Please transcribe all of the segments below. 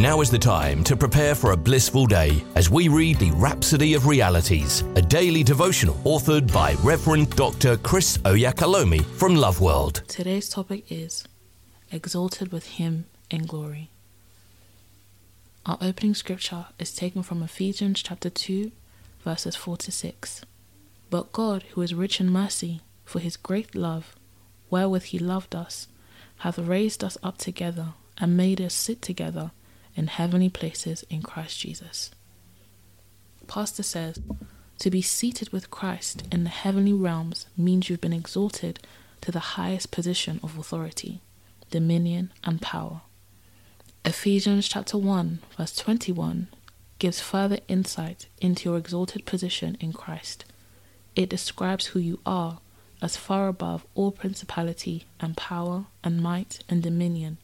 Now is the time to prepare for a blissful day as we read the Rhapsody of Realities, a daily devotional authored by Reverend Dr. Chris Oyakhilome from Love World. Today's topic is Exalted with Him in Glory. Our opening scripture is taken from Ephesians chapter 2, verses 4 to 6. But God, who is rich in mercy, for his great love, wherewith he loved us, hath raised us up together and made us sit together in heavenly places in Christ Jesus. Pastor says, to be seated with Christ in the heavenly realms means you've been exalted to the highest position of authority, dominion, and power. Ephesians chapter 1, verse 21 gives further insight into your exalted position in Christ. It describes who you are as far above all principality and power and might and dominion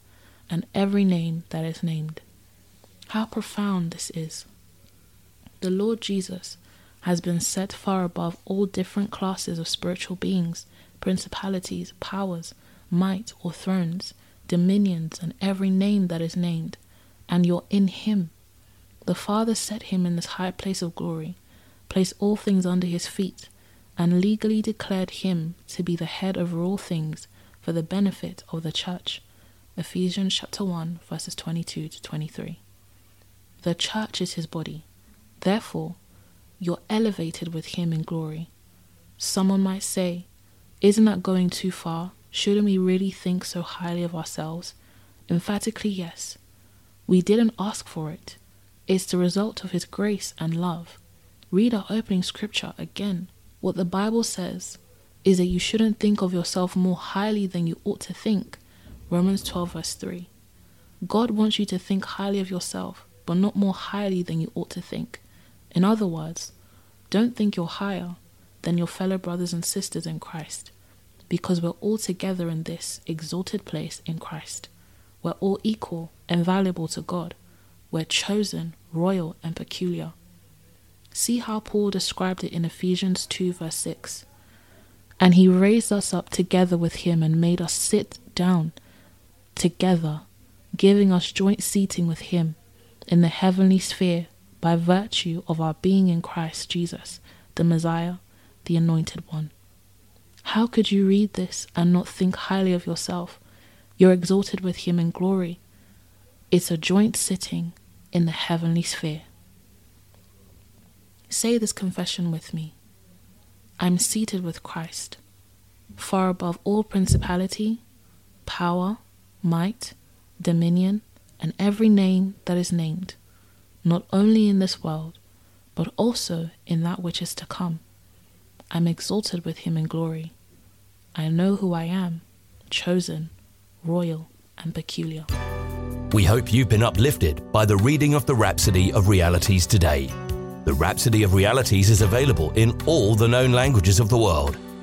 and every name that is named. How profound this is. The Lord Jesus has been set far above all different classes of spiritual beings, principalities, powers, might, or thrones, dominions, and every name that is named, and you're in Him. The Father set Him in this high place of glory, placed all things under His feet, and legally declared Him to be the head over all things for the benefit of the church. Ephesians chapter 1, verses 22 to 23. The church is his body. Therefore, you're elevated with him in glory. Someone might say, Isn't that going too far? Shouldn't we really think so highly of ourselves? Emphatically, yes. We didn't ask for it. It's the result of his grace and love. Read our opening scripture again. What the Bible says is that you shouldn't think of yourself more highly than you ought to think. Romans 12, verse 3. God wants you to think highly of yourself, but not more highly than you ought to think. In other words, don't think you're higher than your fellow brothers and sisters in Christ, because we're all together in this exalted place in Christ. We're all equal and valuable to God. We're chosen, royal, and peculiar. See how Paul described it in Ephesians 2, verse 6. And he raised us up together with him and made us sit down together, giving us joint seating with Him in the heavenly sphere by virtue of our being in Christ Jesus, the Messiah, the Anointed One. How could you read this and not think highly of yourself? You're exalted with Him in glory. It's a joint sitting in the heavenly sphere. Say this confession with me I'm seated with Christ, far above all principality, power, might, dominion, and every name that is named, not only in this world, but also in that which is to come. I am exalted with him in glory. I know who I am, chosen, royal, and peculiar. We hope you've been uplifted by the reading of the Rhapsody of Realities today. The Rhapsody of Realities is available in all the known languages of the world